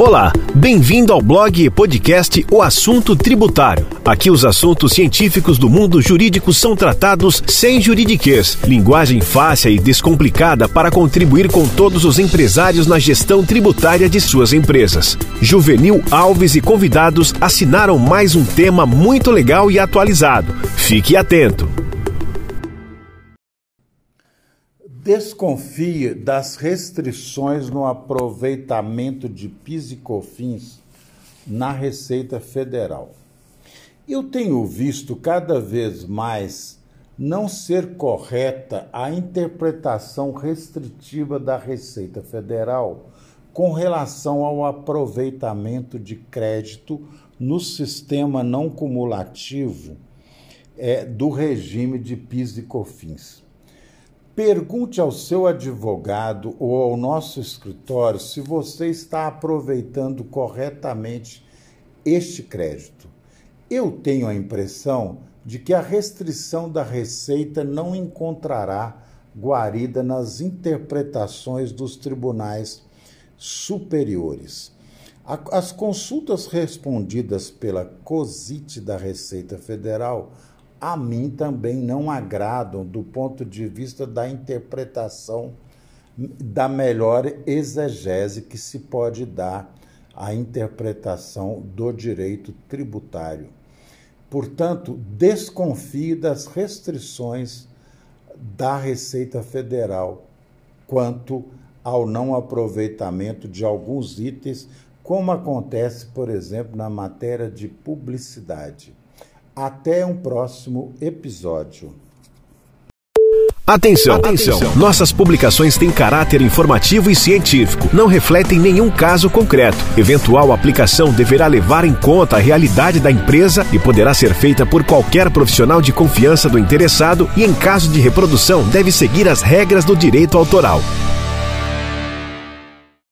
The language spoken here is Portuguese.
Olá, bem-vindo ao blog e podcast O Assunto Tributário. Aqui os assuntos científicos do mundo jurídico são tratados sem juridiquês, linguagem fácil e descomplicada para contribuir com todos os empresários na gestão tributária de suas empresas. Juvenil Alves e convidados assinaram mais um tema muito legal e atualizado. Fique atento. Desconfie das restrições no aproveitamento de PIS e COFINS na Receita Federal. Eu tenho visto cada vez mais não ser correta a interpretação restritiva da Receita Federal com relação ao aproveitamento de crédito no sistema não cumulativo é, do regime de PIS e COFINS. Pergunte ao seu advogado ou ao nosso escritório se você está aproveitando corretamente este crédito. Eu tenho a impressão de que a restrição da receita não encontrará guarida nas interpretações dos tribunais superiores. As consultas respondidas pela COSIT da Receita Federal a mim também não agradam do ponto de vista da interpretação da melhor exegese que se pode dar à interpretação do direito tributário. Portanto, desconfie das restrições da Receita Federal quanto ao não aproveitamento de alguns itens, como acontece, por exemplo, na matéria de publicidade. Até um próximo episódio. Atenção, atenção! Nossas publicações têm caráter informativo e científico, não refletem nenhum caso concreto. Eventual aplicação deverá levar em conta a realidade da empresa e poderá ser feita por qualquer profissional de confiança do interessado e, em caso de reprodução, deve seguir as regras do direito autoral.